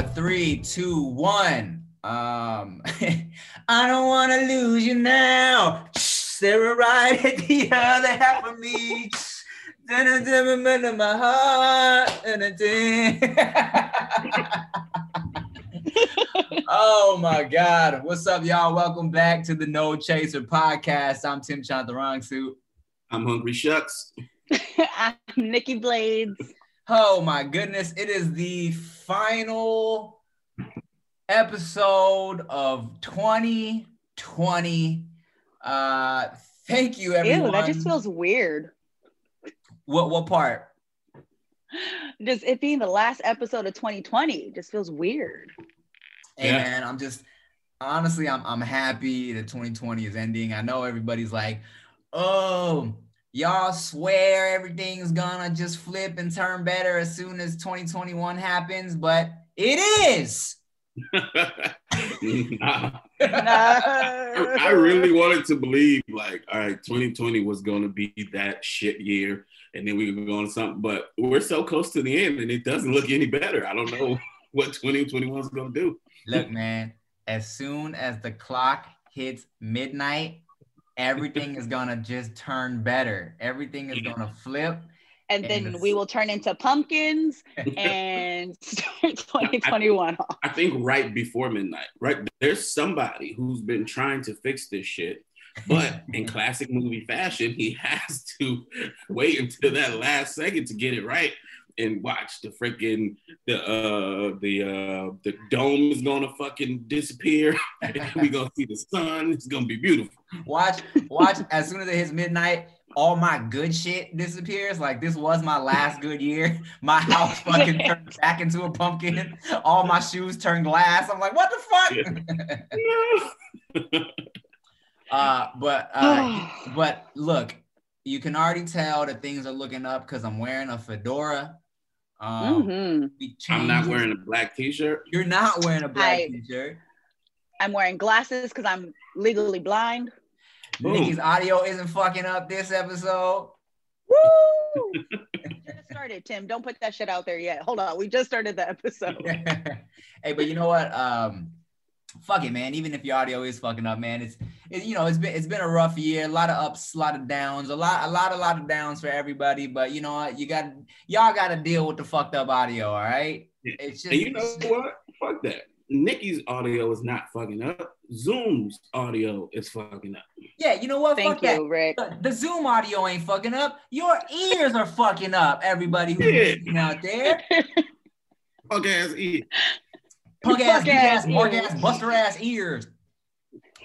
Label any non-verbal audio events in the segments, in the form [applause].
four, three, two, one. Um, [laughs] I don't want to lose you now. Sarah right at the other half of me. In my heart. [laughs] oh my God. What's up, y'all? Welcome back to the No Chaser podcast. I'm Tim Chantarangsu. I'm Hungry Shucks. [laughs] I'm Nikki Blades. Oh my goodness. It is the final episode of 2020. Uh thank you everyone. Ew, that just feels weird. What what part? Just it being the last episode of 2020 just feels weird. Hey yeah. man, I'm just honestly I'm I'm happy that 2020 is ending. I know everybody's like, oh, y'all swear everything's gonna just flip and turn better as soon as 2021 happens, but it is. nah. [laughs] I, I really wanted to believe like, all right, 2020 was going to be that shit year, and then we were going to something. But we're so close to the end, and it doesn't look any better. I don't know [laughs] what 2021 is going to do. Look, man, as soon as the clock hits midnight, everything is gonna just turn better. Everything is gonna flip and then we will turn into pumpkins [laughs] and start 2021 I, I think right before midnight, right? There's somebody who's been trying to fix this shit, but in [laughs] classic movie fashion, he has to [laughs] wait until that last second to get it right and watch the freaking the uh the uh the dome is gonna fucking disappear and [laughs] we gonna see the sun it's gonna be beautiful watch watch as soon as it hits midnight all my good shit disappears. Like this was my last good year. [laughs] My house fucking [laughs] turned back into a pumpkin. All my shoes turned glass. I'm like, what the fuck? uh, but uh, [sighs] but look, you can already tell that things are looking up because I'm wearing a fedora. Um, mm-hmm. I'm not wearing a black t-shirt. You're not wearing a black I, t-shirt. I'm wearing glasses because I'm legally blind. Boom. Nikki's audio isn't fucking up this episode. Woo! [laughs] just started, Tim. Don't put that shit out there yet. Hold on. We just started the episode. [laughs] hey, but you know what? Um, fuck it, man. Even if your audio is fucking up, man, it's it, you know it's been it's been a rough year. A lot of ups, a lot of downs, a lot a lot a lot of downs for everybody. But you know what? You got y'all got to deal with the fucked up audio. All right. It's just and you know what? Fuck that. Nikki's audio is not fucking up. Zoom's audio is fucking up. Yeah, you know what? Thank Fuck you, that. Rick. The, the, Zoom audio ain't fucking up. Your ears are fucking up. Everybody who's yeah. listening out there. [laughs] Punk ass ears. Punk ass, ass, punk ass, buster ass ears.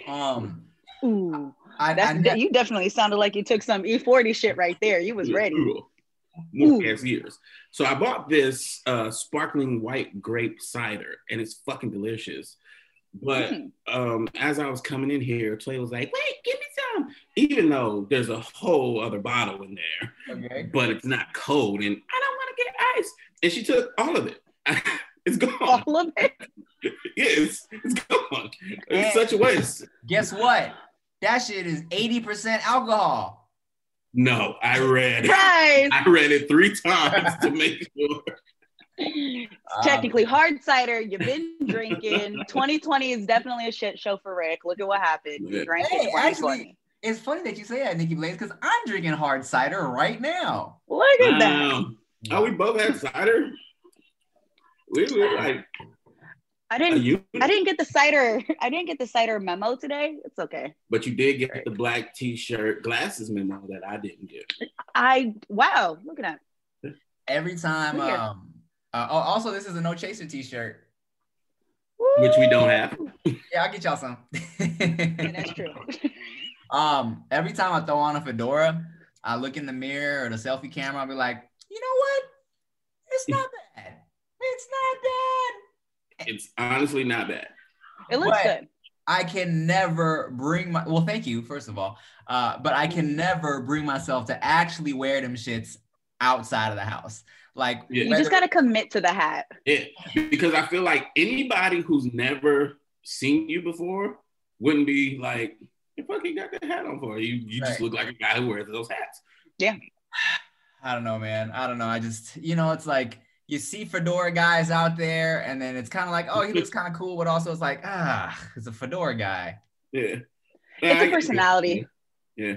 Um. Ooh. I, I, I, you definitely sounded like you took some E40 shit right there. You was ready. More ass ears. So I bought this uh, sparkling white grape cider, and it's fucking delicious. But mm. um, as I was coming in here, Clay was like, "Wait, give me some," even though there's a whole other bottle in there, okay. but it's not cold, and I don't want to get ice. And she took all of it. [laughs] it's gone. All of it. [laughs] yes, it's gone. It's such a waste. Guess what? That shit is eighty percent alcohol. No, I read Surprise! I read it three times to make sure. [laughs] technically um, hard cider. You've been drinking. [laughs] 2020 is definitely a shit show for Rick. Look at what happened. You drank hey, it actually, it's funny that you say that, Nikki Blaze, because I'm drinking hard cider right now. Look at that. Oh, we both had cider. We were like I didn't. I didn't get the cider. [laughs] I didn't get the cider memo today. It's okay. But you did get the black T-shirt glasses memo that I didn't get. I wow! Look at that. Every time. Um. Uh, oh, also, this is a no chaser T-shirt. Which we don't have. [laughs] yeah, I'll get y'all some. [laughs] yeah, that's true. um. Every time I throw on a fedora, I look in the mirror or the selfie camera. I'll be like, you know what? It's not bad. It's not bad it's honestly not bad. It looks but good. I can never bring my well, thank you, first of all. Uh, but I can never bring myself to actually wear them shits outside of the house. Like yeah. you just gotta commit to the hat. Yeah, because I feel like anybody who's never seen you before wouldn't be like, the fuck you got that hat on for? You you right. just look like a guy who wears those hats. Yeah. [sighs] I don't know, man. I don't know. I just, you know, it's like you see fedora guys out there, and then it's kind of like, oh, he looks kind of cool, but also it's like, ah, it's a fedora guy. Yeah. It's a personality. Yeah.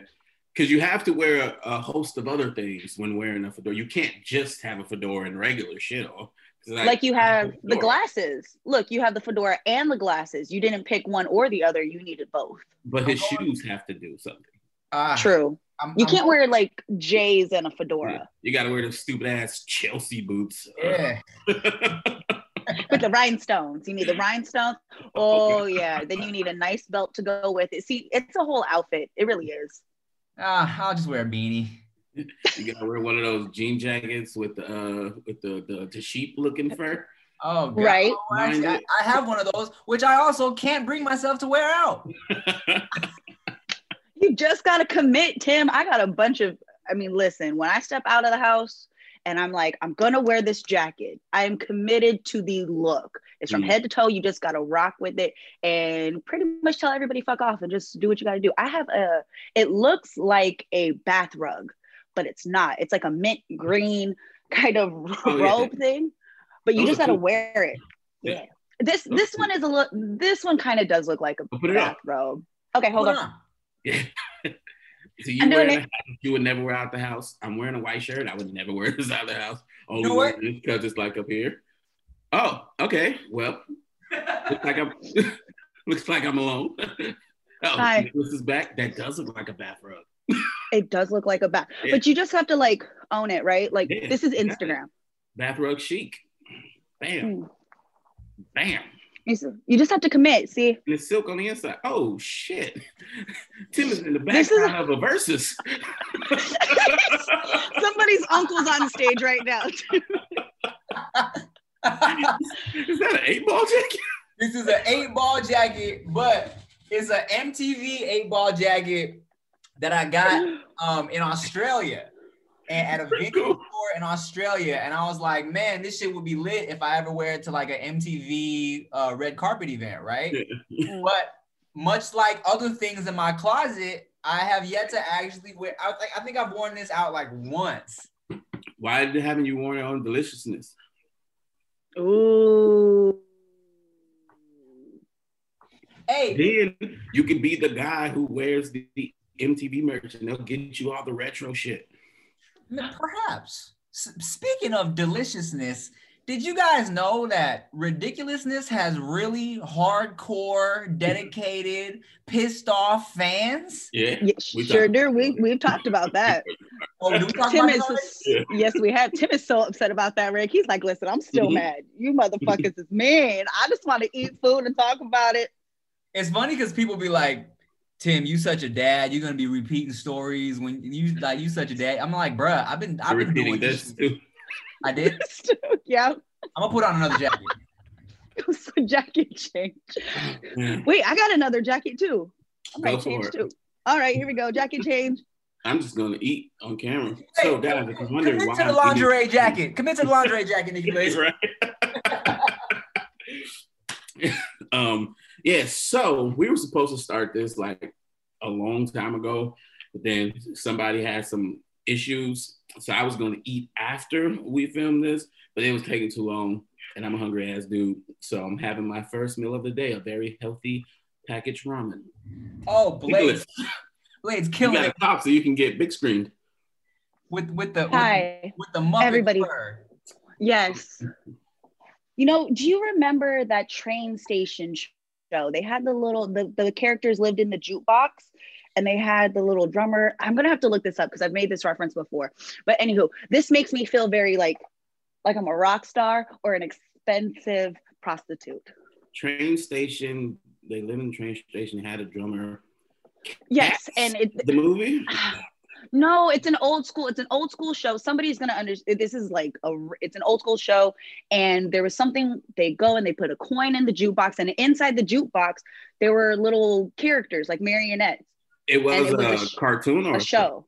Because you have to wear a, a, host of other things when wearing a fedora. You can't just have a fedora and regular shit on. Like, like, you have the glasses. Look, you have the fedora and the glasses. You didn't pick one or the other. You needed both. But his shoes have to do something. Uh, True. I'm, you I'm, can't wear like J's and a fedora. Yeah. You got to wear those stupid ass Chelsea boots. Yeah. [laughs] with the rhinestones. You need the rhinestones. Oh yeah. Then you need a nice belt to go with it. See, it's a whole outfit. It really is. Ah, uh, I'll just wear a beanie. You gotta wear one of those jean jackets with the uh with the the, the sheep looking fur. Oh, God. right. Oh, actually, I, I have one of those, which I also can't bring myself to wear out. [laughs] you just gotta commit, Tim. I got a bunch of. I mean, listen. When I step out of the house, and I'm like, I'm gonna wear this jacket. I am committed to the look. It's from mm. head to toe. You just gotta rock with it and pretty much tell everybody fuck off and just do what you gotta do. I have a. It looks like a bath rug, but it's not. It's like a mint green [laughs] kind of oh, robe yeah. thing, but you Those just gotta cool. wear it. Yeah. yeah. This Those this cool. one is a look. This one kind of does look like a bath robe. Okay, hold on. on. Yeah. [laughs] So you wear you would never wear out the house. I'm wearing a white shirt. I would never wear [laughs] this out of the house. Only you know because it's like up here. Oh, okay. Well, looks like I'm [laughs] looks like I'm alone. oh, Hi. This is back. That does look like a bathrobe. it does look like a bath, yeah. but you just have to like own it, right? Like yeah, this is Instagram. Bathrobe chic. Bam. Hmm. Bam. You just have to commit. See, and it's silk on the inside. Oh shit! [laughs] Tim is in the background of a Verzuz. [laughs] Somebody's uncle's on stage right now. [laughs] is that an eight ball jacket? This is an eight ball jacket, but it's an MTV eight ball jacket that I got um, in Australia and at a video cool. store in Australia. And I was like, man, this shit would be lit if I ever wear it to like an MTV uh, red carpet event, right? Yeah. [laughs] but much like other things in my closet, I have yet to actually wear. I, like, I think I've worn this out like once. Why haven't you worn it on deliciousness? Ooh. Hey. Then you could be the guy who wears the, the MTV merch and they'll get you all the retro shit. Perhaps. S- speaking of deliciousness, did you guys know that ridiculousness has really hardcore, dedicated, pissed off fans? Yeah, yeah sure do. We we've talked about that. [laughs] oh, talk Tim about is, yeah. yes, we have. Tim is so upset about that, Rick. He's like, listen, I'm still mm-hmm. mad. You motherfuckers is mean. I just want to eat food and talk about it. It's funny because people be like, Tim, you such a dad. You're gonna be repeating stories when you like you such a dad. I'm like, bruh, I've been I've been doing this. Too. [laughs] I did. yeah. I'm gonna put on another jacket. [laughs] it was a jacket change. Wait, I got another jacket too. I might change too. All right, here we go. Jacket change. I'm just gonna eat on camera. Hey, so guys, if you're wondering why to the lingerie eating... jacket. Commit to the lingerie jacket, Nikki please. [laughs] right. um yeah, so we were supposed to start this like a long time ago, but then somebody had some issues. So I was going to eat after we filmed this, but it was taking too long. And I'm a hungry ass dude. So I'm having my first meal of the day, a very healthy packaged ramen. Oh, Blaze. Blaze killing you got it. top so you can get big screened. With with the Hi. with, with the Muppet everybody. Fur. Yes. You know, do you remember that train station show. They had the little the, the characters lived in the jukebox and they had the little drummer. I'm gonna have to look this up because I've made this reference before. But anywho, this makes me feel very like like I'm a rock star or an expensive prostitute. Train station, they live in the train station, had a drummer. Yes, and it, the movie. [sighs] [sighs] [sighs] No, it's an old school. It's an old school show. Somebody's gonna understand. This is like a. It's an old school show, and there was something. They go and they put a coin in the jukebox, and inside the jukebox there were little characters like marionettes. It was, it was a, a sh- cartoon or a show.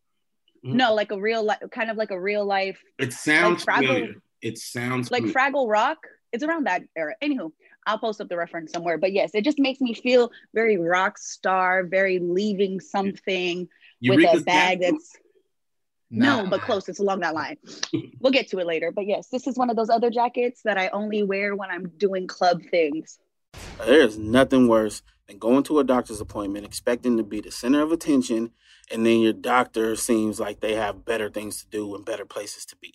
Mm-hmm. No, like a real life, kind of like a real life. It sounds like Fraggle. It sounds like familiar. Fraggle Rock. It's around that era. Anywho, I'll post up the reference somewhere. But yes, it just makes me feel very rock star, very leaving something Eureka's with a bag that's No, but close. It's along that line. [laughs] we'll get to it later. But yes, this is one of those other jackets that I only wear when I'm doing club things. There's nothing worse than going to a doctor's appointment expecting to be the center of attention, and then your doctor seems like they have better things to do and better places to be.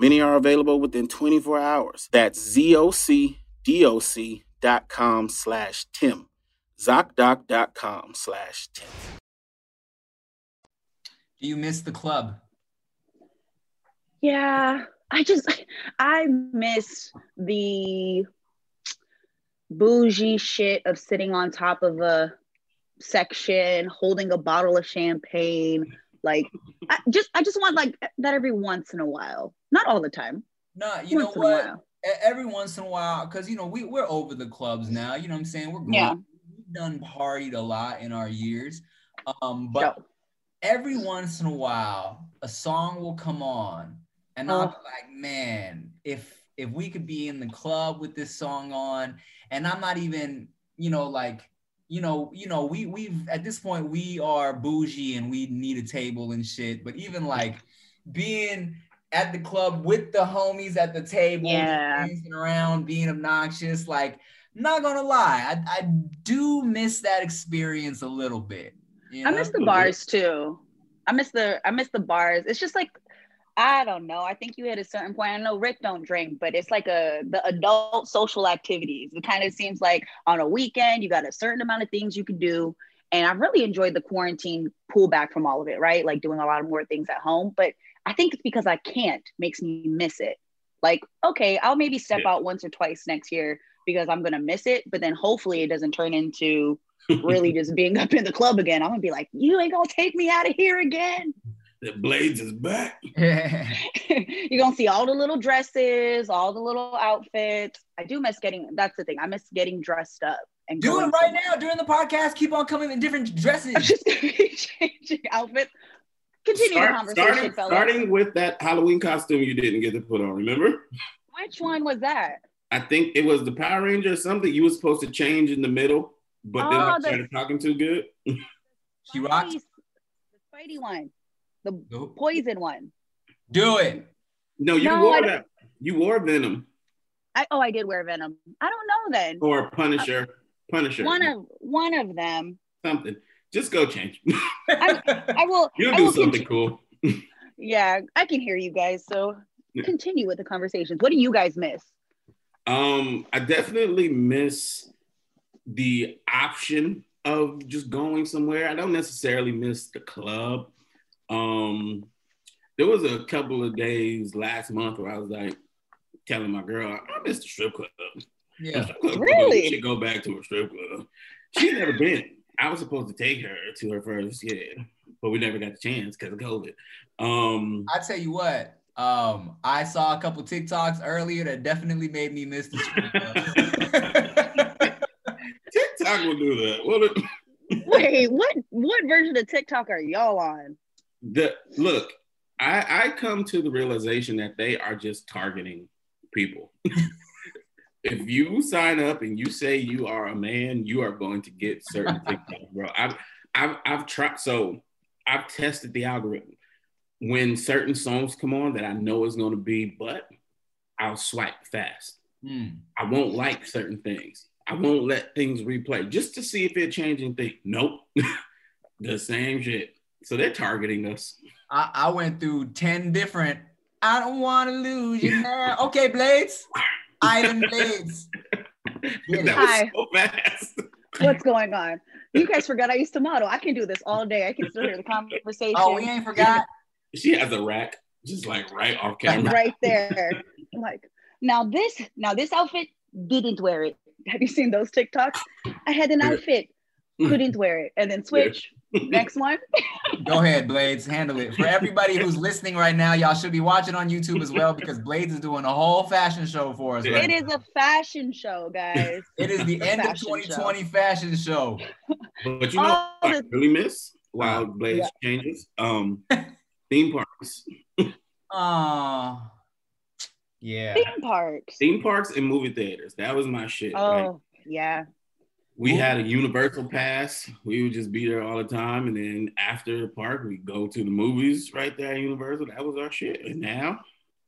Many are available within 24 hours. That's ZocDoc.com slash Tim. ZocDoc.com slash Tim. Do you miss the club? Yeah, I just I miss the bougie shit of sitting on top of a section, holding a bottle of champagne. Like, I just I just want like that every once in a while, not all the time. No, you once know what? Every once in a while, because you know we we're over the clubs now. You know what I'm saying? We're yeah. We've done partied a lot in our years, um, but every once in a while, a song will come on and oh. I'm like, man, if if we could be in the club with this song on, and I'm not even, you know, like, you know, you know, we we've at this point we are bougie and we need a table and shit. But even like being at the club with the homies at the table, yeah. dancing around, being obnoxious, like not gonna lie, I, I do miss that experience a little bit. You know? I miss the bars too. I miss the I miss the bars. It's just like I don't know. I think you hit a certain point. I know Rick don't drink, but it's like a the adult social activities. It kind of seems like on a weekend you got a certain amount of things you can do. And I've really enjoyed the quarantine pullback from all of it, right? Like doing a lot of more things at home. But I think it's because I can't makes me miss it. Like, okay, I'll maybe step yeah. out once or twice next year because I'm gonna miss it. But then hopefully it doesn't turn into [laughs] really just being up in the club again. I'm gonna be like, you ain't gonna take me out of here again the Blades is back. [laughs] [laughs] You're gonna see all the little dresses, all the little outfits. I do miss getting. That's the thing. I miss getting dressed up and do it right somewhere. now during the podcast. Keep on coming in different dresses. I'm just gonna be [laughs] changing outfits. Continue Start, the conversation, starting, fellas. Starting with that Halloween costume you didn't get to put on. Remember? Which one was that? I think it was the Power Ranger or something. You were supposed to change in the middle, but oh, then I started the, talking too good. she rocked. The Spidey one the nope. poison one. Do it. No, you no, wore that. You wore Venom. I oh, I did wear Venom. I don't know then. Or Punisher. Uh, Punisher. One of one of them. Something. Just go change. [laughs] I, I, will. [laughs] You'll do something cool. [laughs] yeah, I can hear you guys. So yeah. continue with the conversations. What do you guys miss? Um, I definitely miss the option of just going somewhere. I don't necessarily miss the club. Um, there was a couple of days last month where I was like telling my girl, I missed the strip club. Yeah, strip club really? She go back to a strip club. She never been. I was supposed to take her to her first, yeah, but we never got the chance because of COVID. Um, I tell you what, um, I saw a couple TikToks earlier that definitely made me miss the strip club. [laughs] [laughs] TikTok will do that. What? Wait, what? What version of TikTok are y'all on? The look, I, I come to the realization that they are just targeting people. [laughs] if you sign up and you say you are a man, you are going to get certain [laughs] TikTok, bro. I've I've I've tried so I've tested the algorithm. When certain songs come on that I know is going to be, but I'll swipe fast. Mm. I won't like certain things. I won't let things replay just to see if they're changing things. Nope. [laughs] the same shit. So they're targeting us. I, I went through 10 different, I don't want to lose you now. Okay, Blades. Iron Blades. Get [laughs] that was Hi. so fast. What's going on? You guys forgot I used to model. I can do this all day. I can still hear the oh, conversation Oh, we ain't forgot. She has a rack just like right off camera. right [laughs] there. I'm like, now this, now this outfit didn't wear it. Have you seen those TikToks? I had an outfit, couldn't wear it, and then switch. Next one. [laughs] Go ahead, Blades. Handle it. For everybody who's listening right now, y'all should be watching on YouTube as well because Blades is doing a whole fashion show for us. Right It is a fashion show, guys. [laughs] It is the end of Fashion 2020 fashion show. But you know All what I really miss while Blaze changes? Um theme parks. [laughs] Oh, yeah. Theme parks. Theme parks and movie theaters. That was my shit. Like, Oh, yeah. We had a universal pass. We would just be there all the time. And then after the park, we go to the movies right there at Universal. That was our shit. And now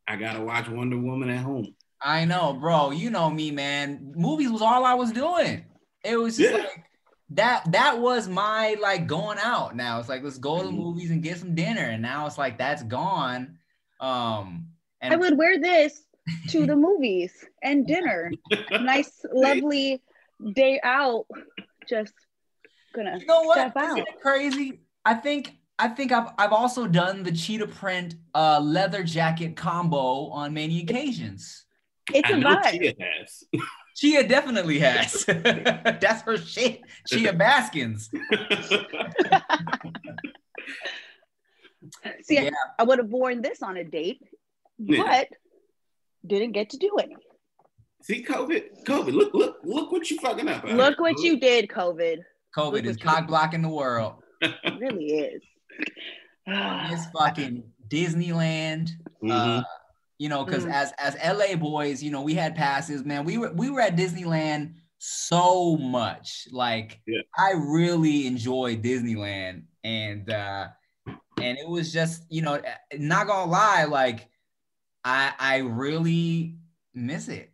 I gotta watch Wonder Woman at home. I know, bro. You know me, man. Movies was all I was doing. It was just Yeah. like that. That was my like going out. Now it's like let's go to the Mhm. movies and get some dinner. And now it's like that's gone. Um, and I would wear this to the movies and dinner. [laughs] Nice, lovely day out. Just gonna you know what? step Isn't out. it crazy? I think I think I've I've also done the cheetah print uh leather jacket combo on many occasions. It's I a know vibe. Chia has. [laughs] Chia definitely has. [laughs] That's her shit. Chia [laughs] Baskins. See, Yeah. I would have worn this on a date, Yeah. but didn't get to do it. See, COVID, COVID, look, look, look what you fucking up. Look here. what you did, COVID. COVID Look is what cock blocking the world. It [laughs] really is. [sighs] It's fucking Disneyland. Mhm. Uh, you know, because Mm. as as LA boys, you know, we had passes, man. We were we were at Disneyland so much. Like Yeah. I really enjoyed Disneyland and uh and it was just, you know, not gonna lie, like I I really miss it.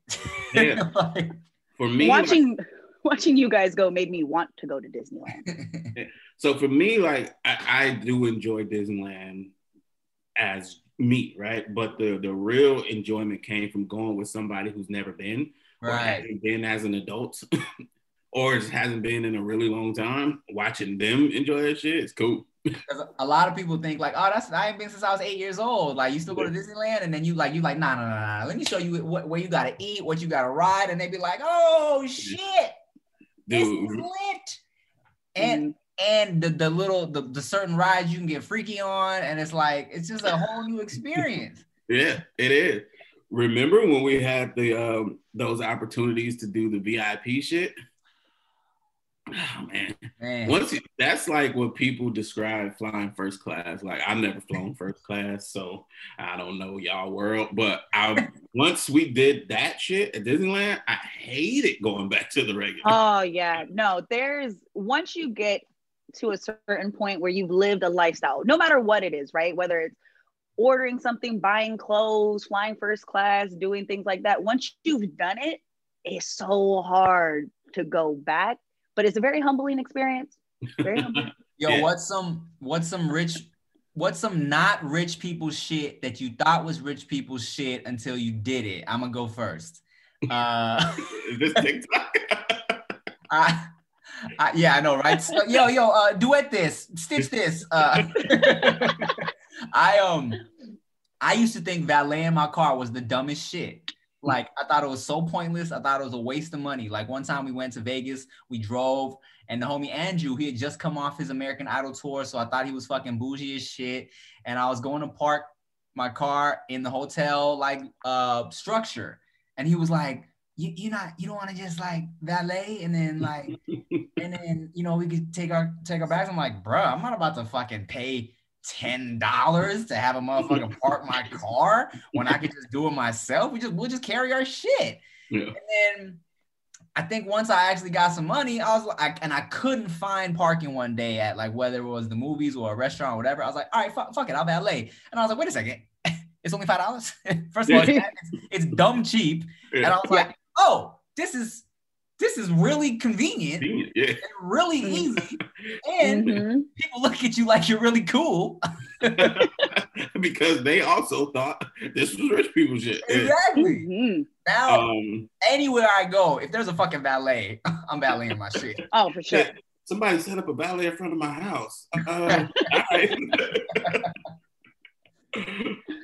Yeah. [laughs] Like- for me, watching watching you guys go made me want to go to Disneyland. [laughs] So for me, like I, I do enjoy Disneyland as me, right? But the the real enjoyment came from going with somebody who's never been, right. hasn't been as an adult, [laughs] or just hasn't been in a really long time. Watching them enjoy that shit is cool. 'Cause a lot of people think like, oh, that's I ain't been since I was eight years old. Like you still go to Disneyland, and then you like you like, nah, nah, nah, nah. Let me show you what, where you gotta eat, what you gotta ride, and they be like, oh shit, Dude, lit. And Mm. and the, the little the, the certain rides you can get freaky on, and it's like it's just a whole new experience. [laughs] yeah, it is. Remember when we had the um those opportunities to do the VIP shit? Oh man. Man, Once you, that's like what people describe flying first class. Like I've never flown first class, so I don't know y'all world. But I [laughs] once we did that shit at Disneyland, I hated going back to the regular. Oh yeah, no. There's once you get to a certain point where you've lived a lifestyle, no matter what it is, right? Whether it's ordering something, buying clothes, flying first class, doing things like that. Once you've done it, it's so hard to go back. But it's a very humbling experience. Very humbling. [laughs] yo, Yeah. what's some what's some rich what's some not rich people shit that you thought was rich people shit until you did it? I'm gonna go first. Uh [laughs] Is this TikTok? [laughs] I, I, yeah, I know, right? So, yo, yo, uh, duet this, stitch this. Uh, I um, I used to think valeting my car was the dumbest shit. Like I thought it was so pointless. I thought it was a waste of money. Like one time we went to Vegas, we drove, and the homie Andrew, he had just come off his American Idol tour, so I thought he was fucking bougie as shit. And I was going to park my car in the hotel like uh structure, and he was like, "You you not you don't want to just like valet and then like [laughs] and then you know we could take our take our bags." I'm like, "Bruh, I'm not about to fucking pay." Ten dollars to have a motherfucker park my [laughs] car when I could just do it myself. We just we'll just carry our shit. Yeah. And then I think once I actually got some money, I was like, and I couldn't find parking one day at like whether it was the movies or a restaurant or whatever. I was like, all right, fuck, fuck it, I'll valet. And I was like, wait a second, [laughs] it's only five dollars. [laughs] First of all, it's, it's dumb cheap. And I was like, oh, this is this is really convenient, Yeah. and really [laughs] easy, and Mhm. people look at you like you're really cool. [laughs] because they also thought this was rich people shit. Yeah. exactly. Mhm. Now, Um, anywhere I go, if there's a fucking ballet, [laughs] I'm valeting my shit. Oh, for sure. yeah, somebody set up a ballet in front of my house. Uh, all right.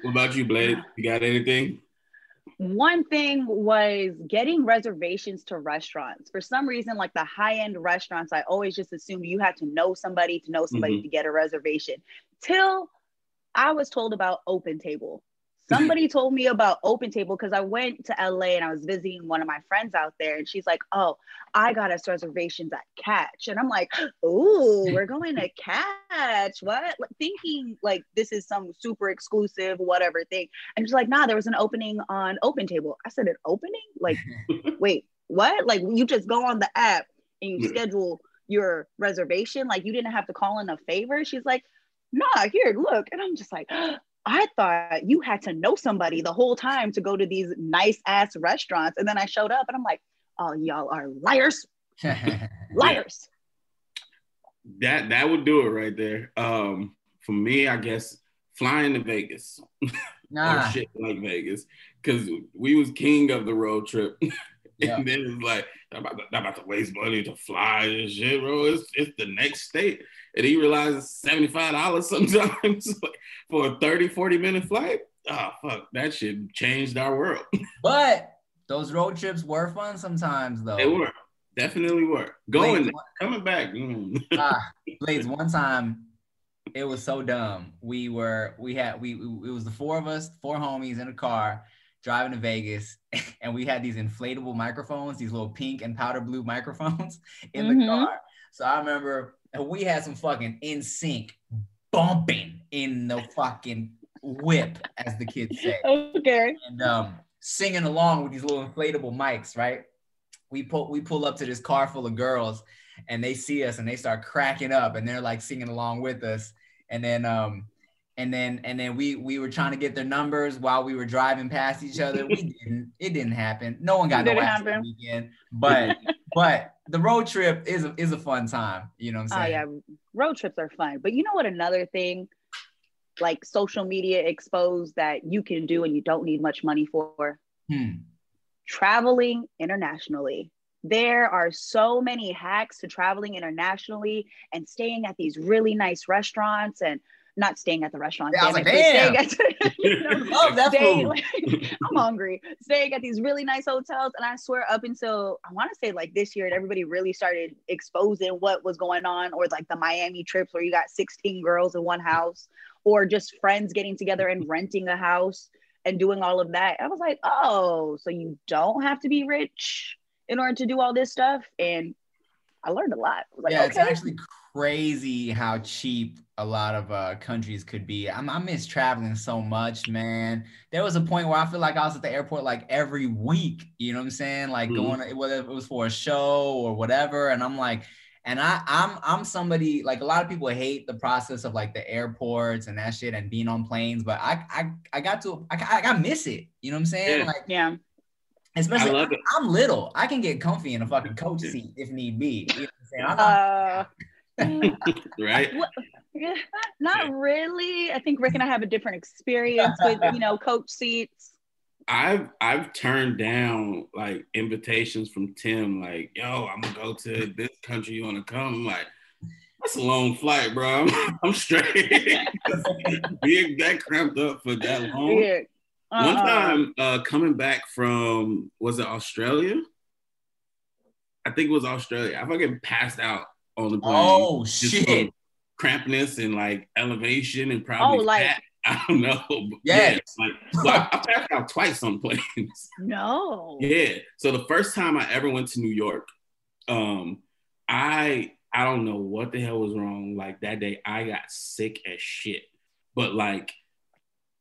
what about you, Blade? You got anything? One thing was getting reservations to restaurants. For some reason, like the high end restaurants, I always just assumed you had to know somebody to know somebody mm-hmm. to get a reservation. Till I was told about Open Table. Somebody [laughs] told me about Open Table because I went to LA and I was visiting one of my friends out there, and she's like, "Oh, I got us reservations at Catch," and I'm like, [gasps] "Ooh, we're going to Catch? What?" Like, thinking like this is some super exclusive whatever thing, and she's like, "Nah, there was an opening on Open Table." I said, "An opening? Like, [laughs] wait, what? Like you just go on the app and you schedule your reservation? Like you didn't have to call in a favor?" She's like, "Nah, here, look," and I'm just like. [gasps] Oh, I thought you had to know somebody the whole time to go to these nice ass restaurants. And then I showed up and I'm like, oh, y'all are liars, [laughs] liars. That that would do it right there. Um, for me, I guess flying to Vegas. [laughs] nah, or shit like Vegas because we was king of the road trip. [laughs] Yeah. and then it's like I'm about, to, I'm about to waste money to fly and shit, bro. It's, it's the next state. And he realizes $75 sometimes [laughs] for a 30, 40 minute flight. Oh fuck, that shit changed our world. [laughs] but those road trips were fun sometimes, though. They were. Definitely were. Going Blades, coming back. mm. [laughs] ah, Blades, one time it was so dumb. We were we had we it was the four of us, four homies in a car driving to Vegas, and we had these inflatable microphones, these little pink and powder blue microphones in the Mhm. car. So I remember we had some fucking NSYNC bumping in the fucking whip, as the kids say Okay. and um, singing along with these little inflatable mics, right? We pull we pull up to this car full of girls, and they see us and they start cracking up, and they're like singing along with us, and then um, and then and then we we were trying to get their numbers while we were driving past each other. We [laughs] didn't. It didn't happen. No one got It no didn't ass happen. weekend, but but the road trip is a, is a fun time. You know what I'm Oh saying? yeah, road trips are fun. But you know what? Another thing, like social media exposed that you can do and you don't need much money for Hmm. traveling internationally. There are so many hacks to traveling internationally and staying at these really nice restaurants and not staying at the restaurant. Yeah, I was damn like, it, but staying at- [laughs] you know, [laughs] Love that staying, food. like, I'm hungry. Staying at these really nice hotels, and I swear, up until I want to say like this year, everybody really started exposing what was going on, or like the Miami trips where you got 16 girls in one house, or just friends getting together and renting a house and doing all of that. I was like, oh, so you don't have to be rich in order to do all this stuff, and I learned a lot. I was like, yeah, it's actually crazy how cheap a lot of uh, countries could be. I'm, I miss traveling so much, man. There was a point where I feel like I was at the airport like every week. You know what I'm saying? Like Mhm. going whether it was for a show or whatever, and I'm like. And I, I'm I'm somebody like a lot of people hate the process of like the airports and that shit and being on planes, but I I, I got to I, I, I miss it. You know what I'm saying? Yeah. Like yeah. Especially I love it. I'm little. I can get comfy in a fucking coach seat if need be. You know what I'm saying? I'm not- Uh, [laughs] right? Yeah, [laughs] not really. I think Rick and I have a different experience with, you know, coach seats. I've I've turned down like invitations from Tim, like, yo, I'm gonna go to this country. You wanna come? I'm like, that's a long flight, bro. I'm, [laughs] I'm straight. Being that cramped up for that long. Yeah. One Uh-uh. time, uh, coming back from was it Australia? I think it was Australia. I fucking passed out on the plane. Oh shit. Crampness and like elevation and probably Oh, like- fat. [laughs] I don't know. Yes. Yeah, like, well, I passed out twice on [laughs] planes. No. Yeah. So the first time I ever went to New York, um, I I don't know what the hell was wrong. Like that day, I got sick as shit. But like,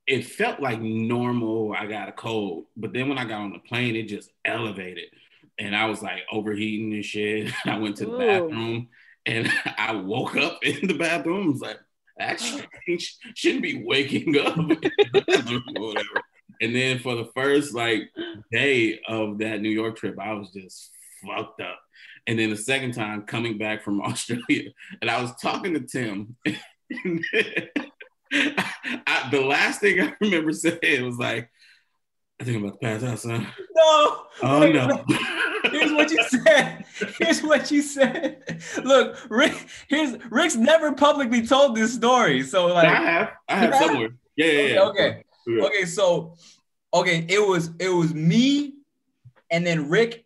it felt like normal. I got a cold, but then when I got on the plane, it just elevated, and I was like overheating and shit. [laughs] I went to the Ooh. bathroom, and [laughs] I woke up in the bathroom. I was like, actually, oh. shouldn't be waking up. in the bathroom or whatever. And then for the first like day of that New York trip, I was just fucked up. And then the second time coming back from [laughs] Australia, and I was talking to Tim. [laughs] I, the last thing I remember saying was like, I think I'm about to pass out, son. No. Oh Wait, no. [laughs] Here's what you said. Here's what you said. Look, Rick. Here's Rick's never publicly told this story. So like, I have, I have somewhere. Yeah, yeah, yeah. okay, Yeah. okay. So, okay, it was it was me, and then Rick,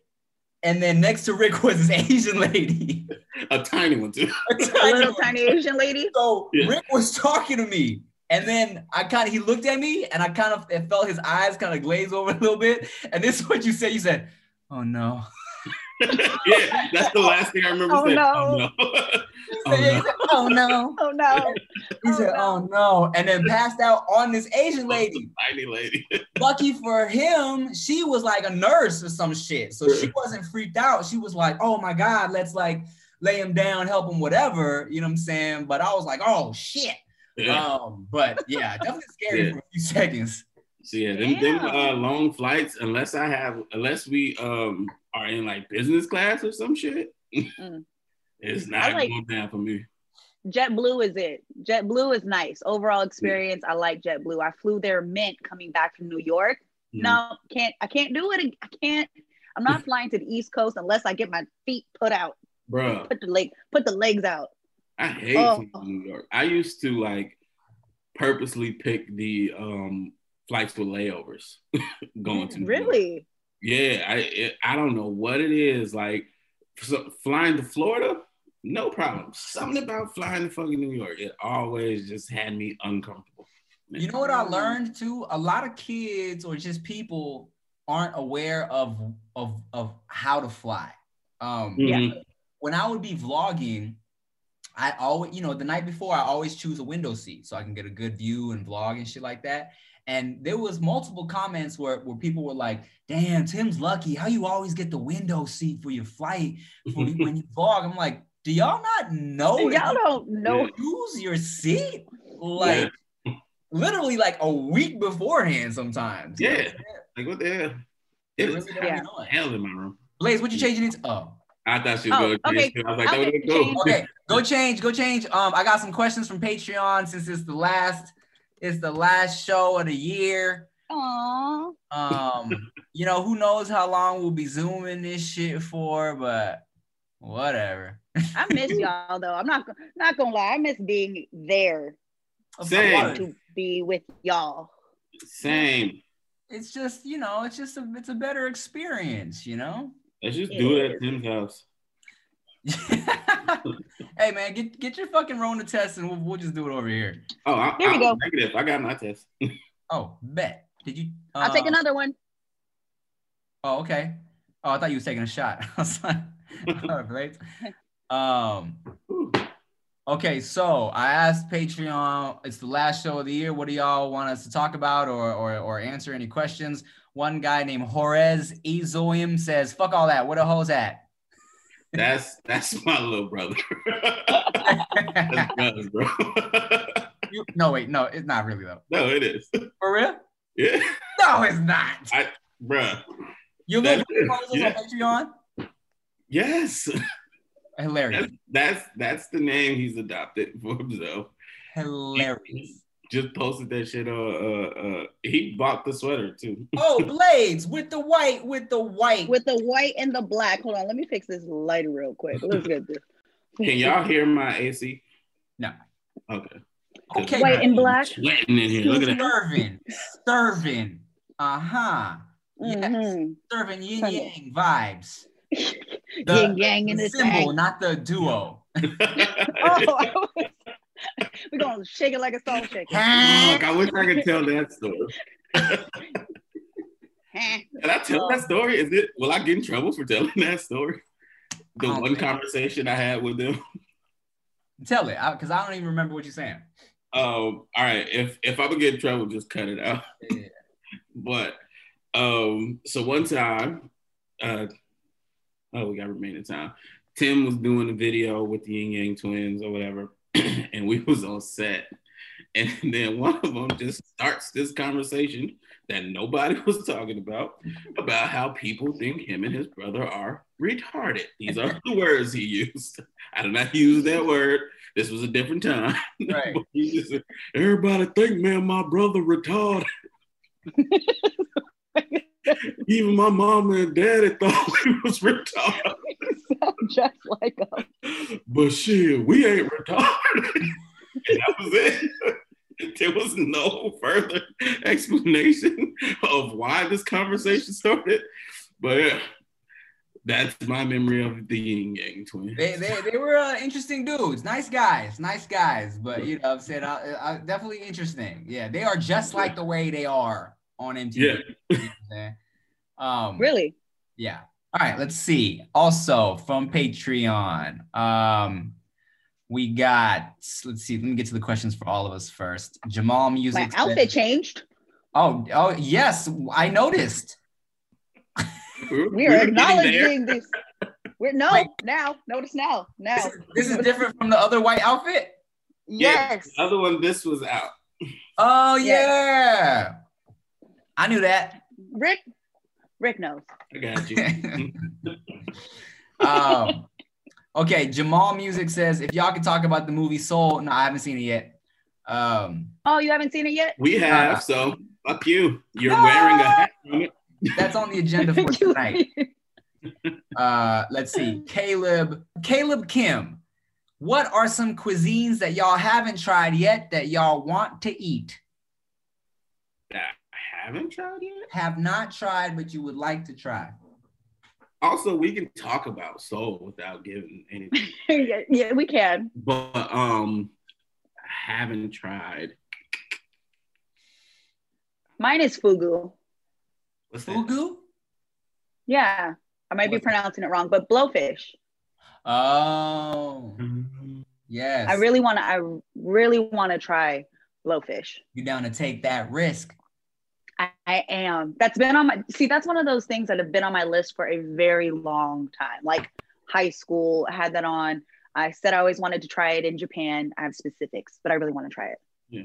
and then next to Rick [laughs] was this Asian lady. [laughs] A tiny one too. A A [laughs] tiny little tiny Asian lady. So Yeah. Rick was talking to me, and then I kind of he looked at me, and I kind of felt his eyes kind of glaze over [laughs] a little bit. And this is what you said. You said, "Oh no." yeah, that's the last thing I remember Oh, saying. no. Oh no. Oh, no. "Oh no." Oh no. He Oh, said, no. "Oh no," and then passed out on this Asian oh, lady. Tiny lady. Lucky for him, she was like a nurse or some shit, so she wasn't freaked out. She was like, "Oh my god, let's like lay him down, help him, whatever." You know what I'm saying? But I was like, "Oh shit." Yeah. Um, but yeah, [laughs] definitely scary Yeah. for a few seconds. So yeah, them, them uh, long flights, unless I have, unless we um are in like business class or some shit, Mm. [laughs] it's not I like- going down for me. JetBlue is it. JetBlue is nice. Overall experience, I like JetBlue. I flew their mint coming back from New York. Mhm. No, can't. I can't do it. I can't. I'm not [laughs] flying to the East Coast unless I get my feet put out, Bruh, put the leg, put the legs out. I hate Oh. New York. I used to like purposely pick the um flights with layovers [laughs] going to New York. Really? Yeah, I it, I don't know what it is. Like so, flying to Florida, no problem. Something about flying to fucking New York, it always just had me uncomfortable. You know what I learned too? A lot of kids or just people aren't aware of of of how to fly. Um, Mhm. When I would be vlogging, I always, you know, the night before, I always choose a window seat so I can get a good view and vlog and shit like that. And there was multiple comments where, where people were like, damn, Tim's lucky. How you always get the window seat for your flight for you, when you [laughs] vlog? I'm like, do y'all not know Y'all don't know. you use your seat? Like literally like a week beforehand sometimes. Yeah. Like what the hell? It It really was don't Yeah. hell in my room. Blaze, what you changing into? Oh. I thought she was Oh, going to okay. I was like, I'll that cool. okay go change go change um i got some questions from patreon since it's the last it's the last show of the year Aww. um you know who knows how long we'll be zooming this shit for but whatever I miss [laughs] y'all though. I'm not not gonna lie. I miss being there Same. I wanted- to be with y'all. Same. it's just you know it's just a it's a better experience you know Let's just It do it at is. Tim's house. [laughs] hey man get get your fucking rona test and we'll, we'll just do it over here Oh, I, Here we I'm go. negative. I got my test. [laughs] oh bet did you I'll take uh, another one. Oh, okay. Oh, I thought you was taking a shot. [laughs] I was like, all right. Um, okay, so I asked Patreon, it's the last show of the year. What do y'all want us to talk about or or, or answer any questions? One guy named Jorez Ezoim says, fuck all that. Where the hoes at? That's that's my little brother. [laughs] that's brothers, bro. [laughs] You- no, wait, no, it's not really though. no, it is. For real? Yeah, No, it's not. I, bruh. You live That's- yeah. on Patreon? Yes, Hilarious. that's, that's that's the name he's adopted for himself. Hilarious. Just posted that shit on. Uh, uh, he bought the sweater too. Oh, [laughs] Blades with the white, with the white. With the white and the black. Hold on, let me fix this light real quick. Let's get this. Can y'all hear my AC? No. Okay. Okay. White and black. Sweating in here. Look at that. Serving, serving. Uh huh. Yes. Mhm. Serving yin Turn it. yang vibes. [laughs] The, Yin yang in the symbol, thing. not the duo. [laughs] Oh, I was- [laughs] we're gonna shake it like a salt shaker. [laughs] Fuck, I wish I could tell that story. [laughs] Huh. Can I tell that story? Is it? Will I get in trouble for telling that story? The one man. conversation I had with them. Tell it, because I, don't even remember what you're saying. Um, all right. If if I'm gonna get in trouble, just cut it out. Yeah. But um, so one time, uh, oh, we got remaining time. Tim was doing a video with the Ying Yang twins or whatever, [clears throat] and we was on set, And [laughs] then one of them just starts this conversation that nobody [laughs] was talking about about how people think him and his brother are retarded. These are the words he used. [laughs] I did not use that word. This was a different time. Right. just, Everybody think, man, my brother retarded. Even my mom and daddy thought [laughs] he was retarded. sound just like him. But shit, we ain't retarded. [laughs] that was it. There was no further explanation of why this conversation started. But yeah, that's my memory of the Ying Yang twins. They, they, they were uh, interesting dudes, nice guys, nice guys. But you know, I'm saying uh, uh, definitely interesting. Yeah, they are just like the way they are on MTV. Yeah. You know what I'm saying? um, Really? Yeah. All right, let's see. Also from Patreon, um, we got. Let's see. Let me get to the questions for all of us first. Jamal My Music. outfit says- changed. Oh, oh yes, I noticed. We're, We are we're getting there. acknowledging this. We're no Wait. now. Notice now. Now. This is, this is different from the other white outfit. Yeah, Yes. the other one, this was out. Oh Yes. Yeah, I knew that. Rick. Rick knows. I got you. [laughs] um, okay, Jamal Music says if y'all can talk about the movie Soul. No, I haven't seen it yet. Um, Oh, you haven't seen it yet? we have, so fuck you. You're No! wearing a hat from it. that's on the agenda for tonight. Uh, let's see, Caleb, Caleb Kim. What are some cuisines that y'all haven't tried yet that y'all want to eat? That I haven't tried yet. Have not tried, but you would like to try. Also, we can talk about soul without giving anything. [laughs] yeah, yeah, we can. but um, I haven't tried. Mine is fugu. What's that? Fugu? Yeah. I might be What's- pronouncing it wrong, but blowfish. Oh, Mhm. yes. I really want to. I really want to try blowfish. you down to take that risk. I, I am. That's been on my. See, that's one of those things that have been on my list for a very long time. Like high school, I had that on. I said I always wanted to try it in Japan. I have specifics, but I really want to try it. Yeah.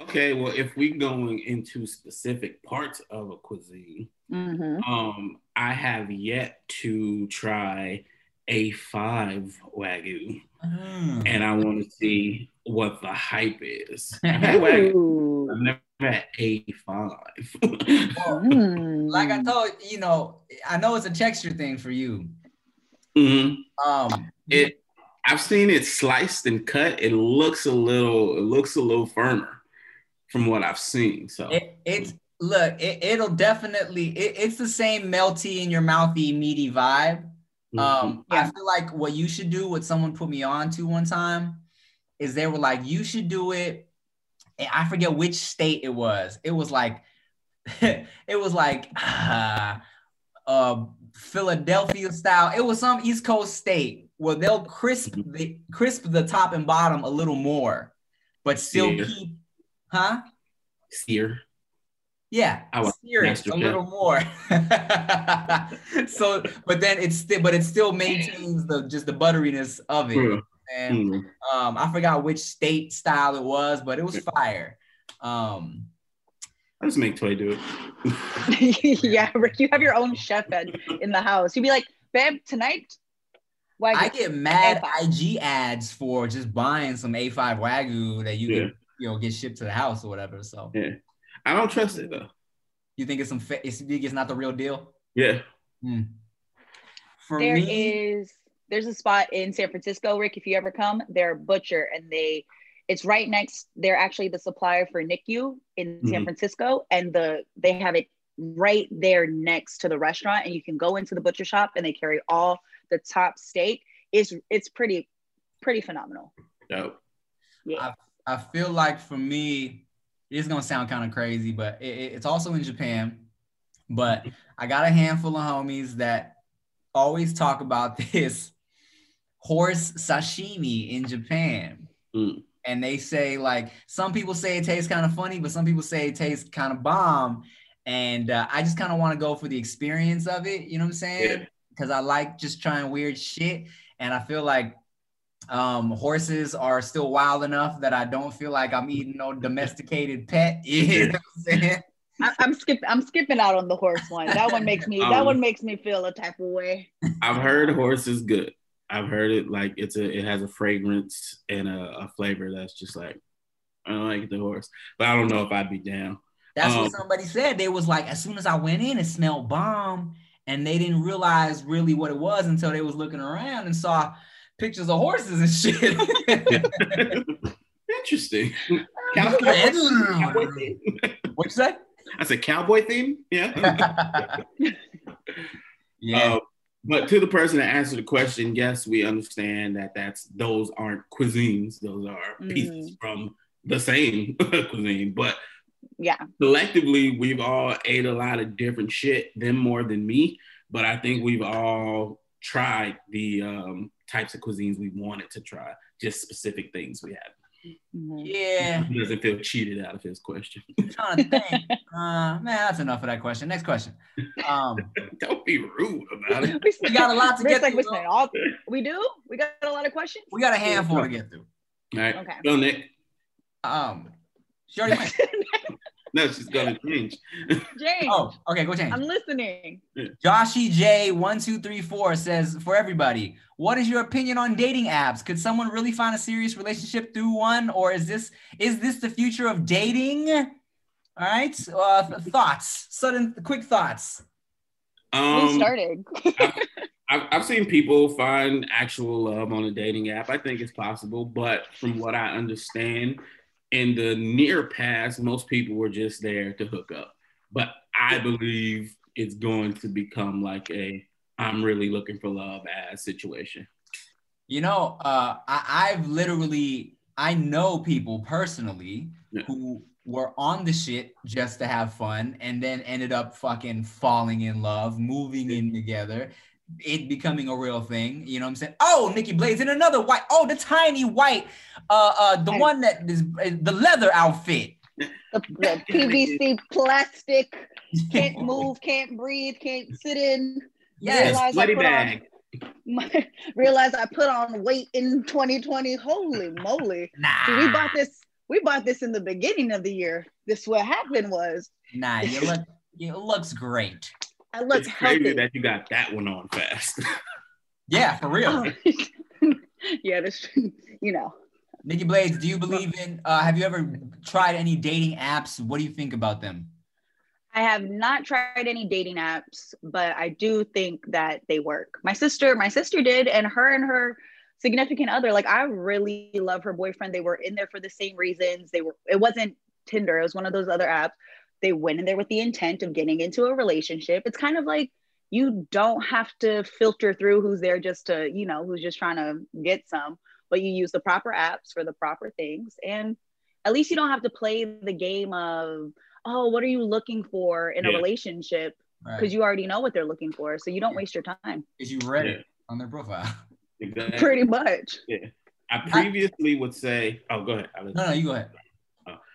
Okay, well, if we're going into specific parts of a cuisine, hmm um, I have yet to try A5 Wagyu, Mm. and I want to see what the hype is. [laughs] I've Ooh. I've never had A5. Well, Mm. like I told you know, I know it's a texture thing for you. Mhm. Um, It, I've seen it sliced and cut. It looks a little, it looks a little firmer from what I've seen. So it, it's look, it, it'll definitely. It, it's the same melty in your mouthy meaty vibe. mhm. Um, I feel like what you should do, what someone put me on to one time, is they were like, you should do it. and I forget which state it was. It was like, [laughs] it was like, uh, [sighs] uh, Philadelphia style. It was some East Coast state where they'll crisp the crisp the top and bottom a little more, but still Yeah. keep, huh? sear. Yeah, I sear it a little more. [laughs] so, but then it's still, but it still maintains the just the butteriness of it. And mm. um, I forgot which state style it was, but it was fire. Um, I just make Toy do it. [laughs] yeah, Rick, you have your own chef in, in the house. You'd be like, babe, tonight. Why? I get mad A5. IG ads for just buying some A5 Wagyu that you Yeah. can, you know, get shipped to the house or whatever. So Yeah. I don't trust it though. you think it's some, fa- it's, you think it's not the real deal? Yeah. Hmm. For There me, is there's a spot in San Francisco, Rick. If you ever come, they're a butcher and they it's right next. They're actually the supplier for Niku in San Mhm. Francisco, and the they have it right there next to the restaurant, and you can go into the butcher shop and they carry all the top steak. It's it's pretty pretty phenomenal. Dope. Yeah. I I feel like for me, it's gonna sound kind of crazy, but it, it- it's also in Japan. But I got a handful of homies that always talk about [laughs] this horse sashimi in Japan. Mm. And they say like some people say it tastes kind of funny, but some people say it tastes kind of bomb. And uh, I just kind of want to go for the experience of it. You know what I'm saying? Yeah. Because I like just trying weird shit, and I feel like Um, horses are still wild enough that I don't feel like I'm eating no domesticated pet. [laughs] You know what I'm saying? I, I'm skipping. I'm skipping out on the horse one. That one makes me. [laughs] that Um, one makes me feel a type of way. I've heard horse is good. I've heard it like it's a it has a fragrance and a, a flavor that's just like I don't like the horse, but I don't know if I'd be down. That's Um, what somebody said. They was like, as soon as I went in, it smelled bomb, and they didn't realize really what it was until they was looking around and saw pictures of horses and shit. [laughs] [laughs] Interesting. What Cowboy theme. you say? I said cowboy theme. Yeah. [laughs] yeah. Uh, but to the person that answered the question, yes, we understand that that's those aren't cuisines; those are pieces from the same [laughs] cuisine. But Yeah. collectively, we've all ate a lot of different shit. Them more than me, but I think we've all tried the um, types of cuisines we wanted to try. Just specific things we had. Mhm. yeah. He doesn't feel cheated out of his question. I'm trying to think. Uh, man, that's enough of that question. Next question. Um, [laughs] Don't be rude about it. we got a lot to Rick's get like, through. we're saying all, we do. We got a lot of questions. We got a handful to get through. All right, Okay. go Nick. Um, she already went. No, she's gonna change. James, Oh, okay, go change. I'm listening. Joshy J one two three four says for everybody, what is your opinion on dating apps? Could someone really find a serious relationship through one, or is this is this the future of dating? All right, uh, thoughts, sudden, quick thoughts. we Um, started. [laughs] I've, I've seen people find actual love on a dating app. I think it's possible, but from what I understand, in the near past, most people were just there to hook up. But I believe it's going to become like a I'm really looking for love as situation. You know, uh, I, I've literally I know people personally Yeah. who were on the shit just to have fun, and then ended up fucking falling in love, moving in together. It becoming a real thing, you know what I'm saying? Oh, Nikki Blades in another white. Oh, the tiny white, uh, uh, the one that is uh, the leather outfit. The, the [laughs] PVC plastic can't [laughs] move, can't breathe, can't sit in. Yes, Realize I Sweaty put on- My, [laughs] realize I put on weight in 2020. Holy moly! nah, See, we bought this. We bought this in the beginning of the year. This what happened was nah. You look, it looks great. I looked It's crazy healthy. that you got that one on fast. [laughs] Yeah, for real. Oh. [laughs] yeah, this you know. Nikki Blades, do you believe in? Uh, have you ever tried any dating apps? What do you think about them? I have not tried any dating apps, but I do think that they work. My sister, my sister did, and her and her significant other, like I really love her boyfriend. They were in there for the same reasons. They were. It wasn't Tinder. It was one of those other apps. They went in there with the intent of getting into a relationship. It's kind of like you don't have to filter through who's there just to, you know, who's just trying to get some, but you use the proper apps for the proper things. And at least you don't have to play the game of, oh, what are you looking for in a Yeah. relationship? Right. Because you already know what they're looking for. So you don't waste your time. Because you read Yeah. it on their profile? Exactly. Pretty much. I previously would say, oh, go ahead. Alex. No, no, you go ahead.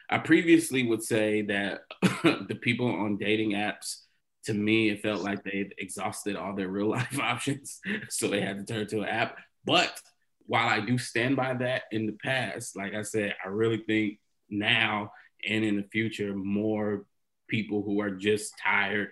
I previously would say that [laughs] the people on dating apps, to me, it felt like they'd exhausted all their real [laughs] life options. So they had to turn to an app. But while I do stand by that in the past, like I said, I really think now and in the future, more people who are just tired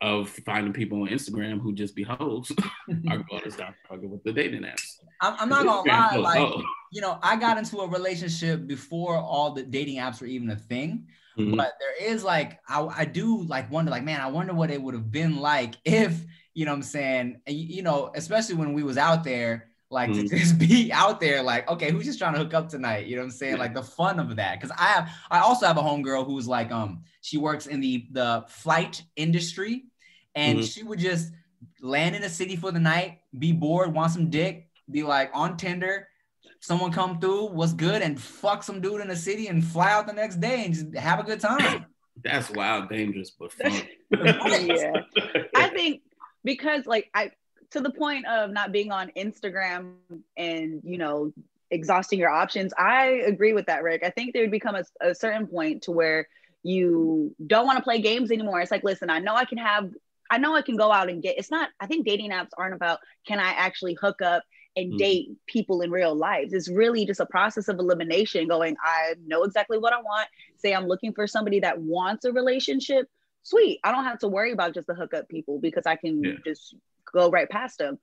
of finding people on Instagram who just be hoes [laughs] [laughs] are going to start fucking with the dating apps. I'm, I'm not gonna Instagram lie, like oh. you know, I got into a relationship before all the dating apps were even a thing. Mhm. But there is like I, I do like wonder, like, man, I wonder what it would have been like if, you know what I'm saying, you you know, especially when we was out there, like Mhm. to just [laughs] be out there, like, okay, who's just trying to hook up tonight? You know what I'm saying? Like the fun of that. Cause I have I also have a homegirl who's like, um, she works in the the flight industry and Mhm. she would just land in a city for the night, be bored, want some dick, be like on Tinder, someone come through, what's good, and fuck some dude in the city and fly out the next day and just have a good time. [coughs] That's wild, dangerous, but [laughs] fun. yeah. I think because like I to the point of not being on Instagram and you know exhausting your options, I agree with that, Rick. I think there would become a, a certain point to where you don't want to play games anymore. It's like, listen, I know I can have I know I can go out and get it's not I think dating apps aren't about can I actually hook up and mm. date people in real life. It's really just a process of elimination going, I know exactly what I want. Say I'm looking for somebody that wants a relationship. Sweet. I don't have to worry about just the hookup people because I can yeah. just go right past them.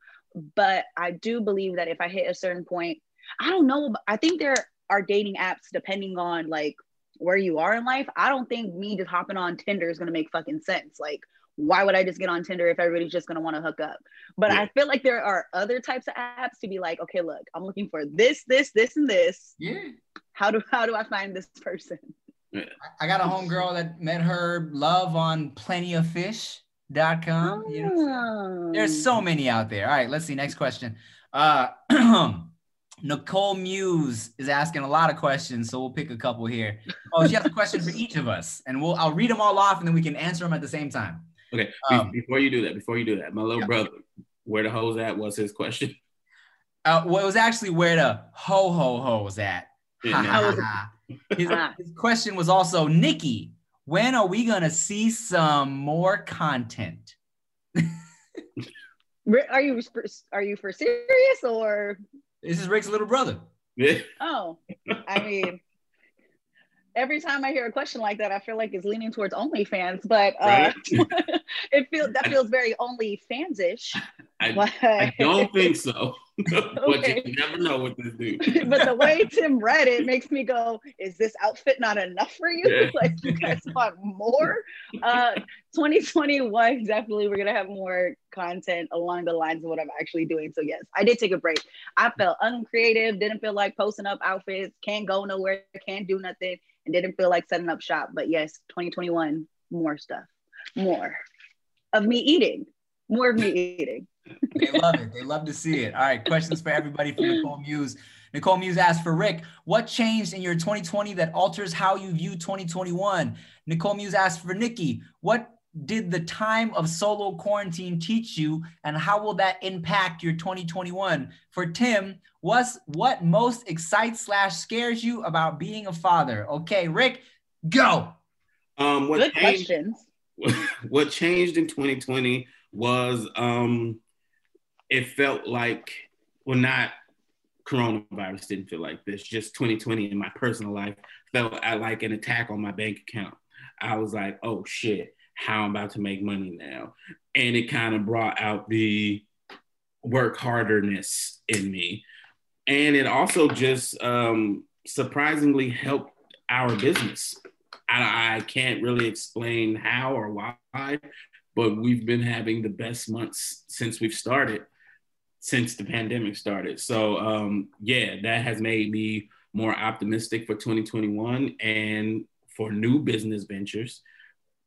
But I do believe that if I hit a certain point, I don't know. I think there are dating apps depending on like where you are in life. I don't think me just hopping on Tinder is gonna make fucking sense. Like why would I just get on Tinder if everybody's just gonna want to hook up? But yeah. I feel like there are other types of apps to be like, okay, look, I'm looking for this, this, this, and this. Yeah. How do how do I find this person? I got a homegirl that met her love on plentyoffish.com. Oh. You know, there's so many out there. All right, let's see. Next question. Uh [clears throat] Nicole Muse is asking a lot of questions, so we'll pick a couple here. Oh, she has a question for each of us, and we'll I'll read them all off, and then we can answer them at the same time. Okay. Um, before you do that, before you do that, my little yeah. brother, where the hoes at was his question. [laughs] Uh, well, it was actually where the ho ho ho was at. Yeah, his, [laughs] his question was also, Nikki, when are we gonna see some more content? are you are you for serious or? This is Rick's little brother. Yeah. Oh, I mean, every time I hear a question like that, I feel like it's leaning towards OnlyFans, but uh, right? [laughs] it feels that feels very OnlyFans-ish. I. I don't think so. [laughs] but okay. you never know what this dude. [laughs] but the way Tim read it makes me go, is this outfit not enough for you? Yeah. [laughs] like you guys want more? Uh 2021, definitely we're gonna have more content along the lines of what I'm actually doing. So yes, I did take a break. I felt uncreative, didn't feel like posting up outfits, can't go nowhere, can't do nothing and didn't feel like setting up shop. But yes, 2021, more stuff, more of me eating, more of me eating. They love it. They love to see it. All right, questions for everybody from Nicole Muse. Nicole Muse asked for Rick, what changed in your 2020 that alters how you view 2021? Nicole Muse asked for Nikki, what did the time of solo quarantine teach you and how will that impact your 2021 for tim what's what most excites slash scares you about being a father okay rick go um what Good changed, questions. [laughs] what changed in 2020 was um it felt like well not coronavirus didn't feel like this just 2020 in my personal life felt like an attack on my bank account i was like oh shit how I'm about to make money now. And it kind of brought out the work harderness in me. And it also just um, surprisingly helped our business. I, I can't really explain how or why, but we've been having the best months since we've started, since the pandemic started. So, um, yeah, that has made me more optimistic for 2021 and for new business ventures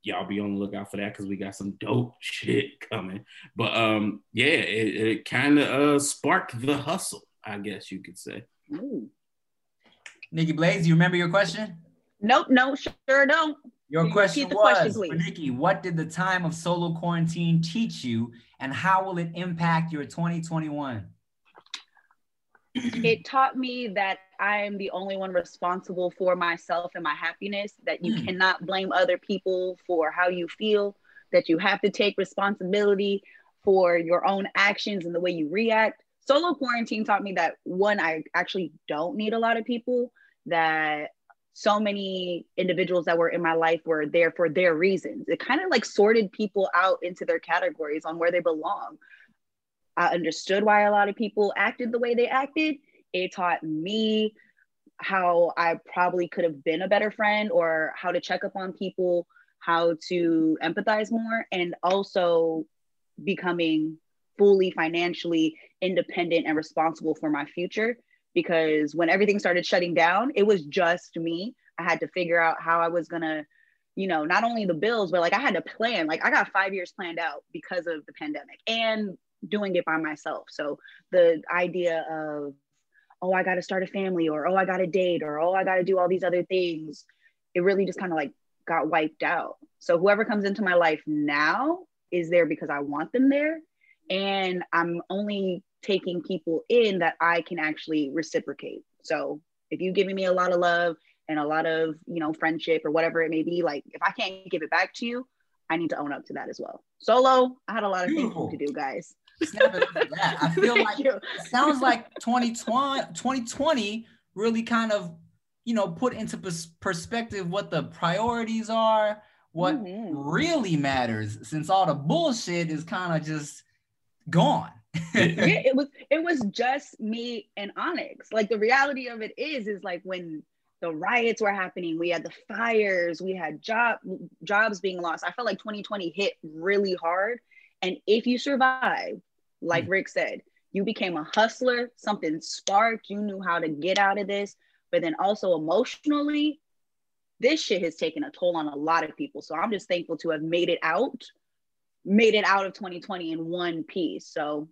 y'all be on the lookout for that because we got some dope shit coming. But um, yeah, it, it kind of uh sparked the hustle, I guess you could say. Ooh. Nikki Blades, you remember your question? Nope, no, sure don't. Your question was, question, Nikki, what did the time of solo quarantine teach you, and how will it impact your 2021? it taught me that I am the only one responsible for myself and my happiness, that you mm. cannot blame other people for how you feel, that you have to take responsibility for your own actions and the way you react. Solo quarantine taught me that one, I actually don't need a lot of people, that so many individuals that were in my life were there for their reasons. It kind of like sorted people out into their categories on where they belong. I understood why a lot of people acted the way they acted. It taught me how I probably could have been a better friend or how to check up on people, how to empathize more, and also becoming fully financially independent and responsible for my future. Because when everything started shutting down, it was just me. I had to figure out how I was gonna, you know, not only the bills, but like I had to plan. Like I got five years planned out because of the pandemic and doing it by myself. So the idea of, oh, I got to start a family or, oh, I got to date or, oh, I got to do all these other things, it really just kind of like got wiped out. So whoever comes into my life now is there because I want them there. And I'm only taking people in that I can actually reciprocate. So if you're giving me a lot of love and a lot of, you know, friendship or whatever it may be, like if I can't give it back to you, I need to own up to that as well. Solo, I had a lot of things to do, guys. snap it up for that. I [laughs] feel like it sounds like 2020, 2020 really kind of, you know, put into pers- perspective what the priorities are, what Mhm. really matters, since all the bullshit is kind of just gone. Yeah, it was it was just me and Onyx. Like the reality of it is, is like when the riots were happening, we had the fires, we had job jobs being lost. I felt like 2020 hit really hard. And if you survive, like Mm. Rick said, you became a hustler, something sparked, you knew how to get out of this, but then also emotionally, this shit has taken a toll on a lot of people. So I'm just thankful to have made it out, made it out of 2020 in one piece. So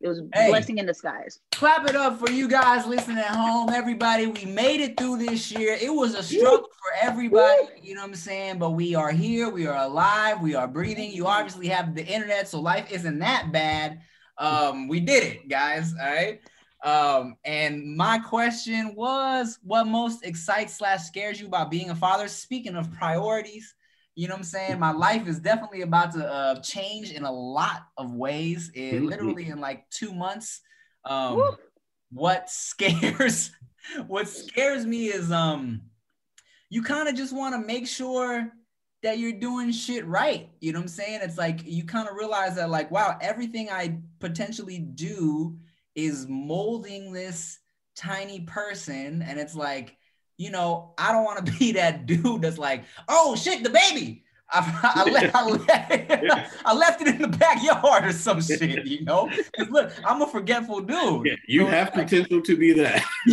it was Hey. blessing in disguise. Clap it up for you guys listening at home, everybody. We made it through this year. It was a struggle for everybody, you know what I'm saying? But we are here, we are alive, we are breathing. You obviously have the internet, so life isn't that bad. Um, we did it, guys. All right. Um, and my question was what most excites slash scares you about being a father? Speaking of priorities, you know what I'm saying? My life is definitely about to uh, change in a lot of ways. Mhm. literally in like two months. Um, what scares [laughs] what scares me is um you kind of just want to make sure that you're doing shit right you know what i'm saying it's like you kind of realize that like wow everything i potentially do is molding this tiny person and it's like you know i don't want to be [laughs] that dude that's like oh shit the baby I, I, left, I, left, [laughs] I left it in the backyard or some shit, you know? Look, I'm a forgetful dude. Yeah, you So, have like- potential to be that. [laughs]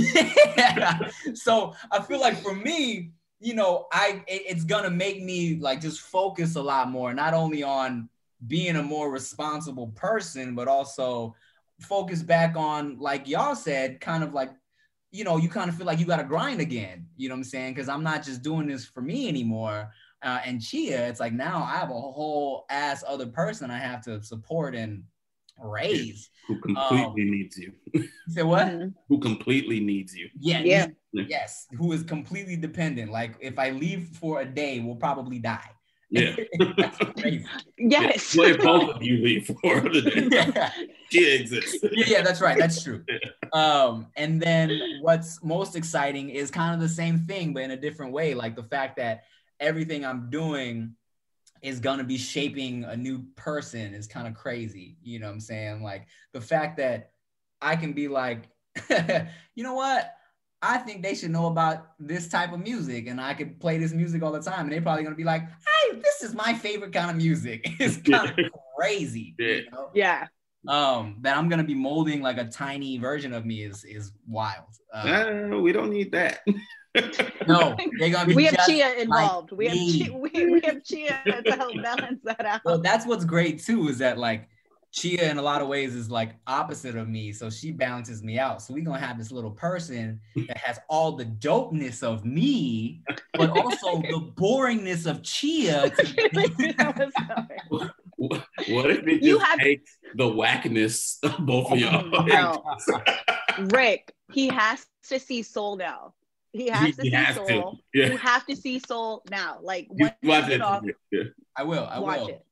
yeah. So I feel like for me, you know, I it- it's gonna make me like just focus a lot more, not only on being a more responsible person, but also focus back on, like y'all said, kind of like, you know, you kind of feel like you gotta grind again. You know what I'm saying? Because I'm not just doing this for me anymore. Uh, and Chia, it's like now I have a whole ass other person I have to support and raise. Who completely Um, needs you. You say what? Mhm. Who completely needs you. Yeah, Yeah. yes, who is completely dependent. Like if I leave for a day, we'll probably die. Yeah. [laughs] Yes. Well, if both of you leave for [laughs] the day, yeah. she exists. yeah, yeah, that's right. That's true. Um, and then what's most exciting is kind of the same thing, but in a different way. Like the fact that everything I'm doing is gonna be shaping a new person is kind of crazy. You know what I'm saying? Like the fact that I can be like, [laughs] you know what? I think they should know about this type of music, and I could play this music all the time, and they're probably gonna be like, "Hey, this is my favorite kind of music." [laughs] It's kind of crazy. Yeah. You know? Yeah. um that I'm gonna be molding like a tiny version of me is is wild. Uh, Uh, we don't need that. [laughs] no, they're gonna be We have Chia involved. we have me. Chia, we, we have Chia to help balance that out. Well, that's what's great too is that like Chia in a lot of ways is like opposite of me, so she balances me out. So we're gonna have this little person that has all the dopeness of me, but also [laughs] the boringness of Chia. [laughs] to- [laughs] what if it You have- takes the whackness of both of y'all? Oh, no. Rick, he has to see Soul now. He has to He see has Soul. to. Yeah. You have to see Soul now. Like You watch it. off, Yeah. I will, I watch will. it.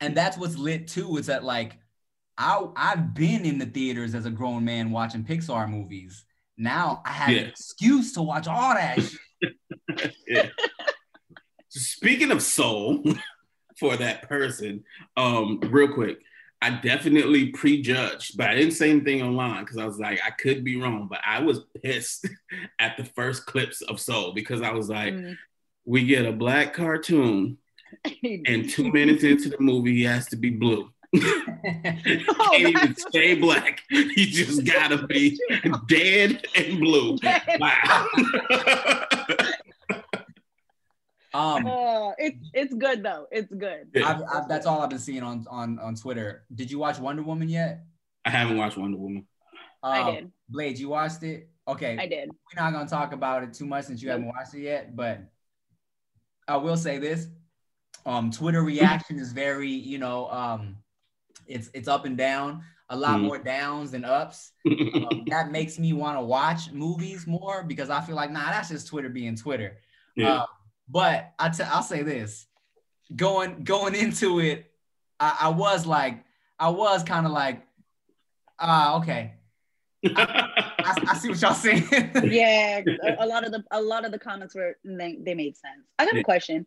And that's what's lit too is that like I I've been in the theaters as a grown man watching Pixar movies. Now I have an excuse to watch all that. shit. [laughs] yeah. Speaking of soul [laughs] for that person, um, real quick, I definitely prejudged, but I didn't say anything online because I was like, I could be wrong, but I was [laughs] pissed at the first clips of Soul because I was like, Mm. we get a black cartoon, [laughs] and two minutes into the movie, he has to be blue. [laughs] Can't even stay black. He just gotta be [laughs] dead and blue. Wow. um, Oh, it's it's good though. It's good. I've, I've, that's all I've been seeing on on on Twitter. Did you watch Wonder Woman yet? I haven't watched Wonder Woman. I Um, did. Blade, you watched it? Okay, I did. we're not gonna talk about it too much since you haven't watched it yet, but I will say this. Um, Twitter reaction is very, you know, um, it's it's up and down, a lot Mhm. more downs than ups. Um, [laughs] that makes me want to watch movies more because I feel like, nah, that's just Twitter being Twitter. yeah. Uh, but I t- I'll say this: going going into it, I, I was like, I was kind of like, Ah, okay. I, I, I see what y'all saying. yeah, [laughs] a, a lot of the a lot of the comments were they, they made sense. I got a question.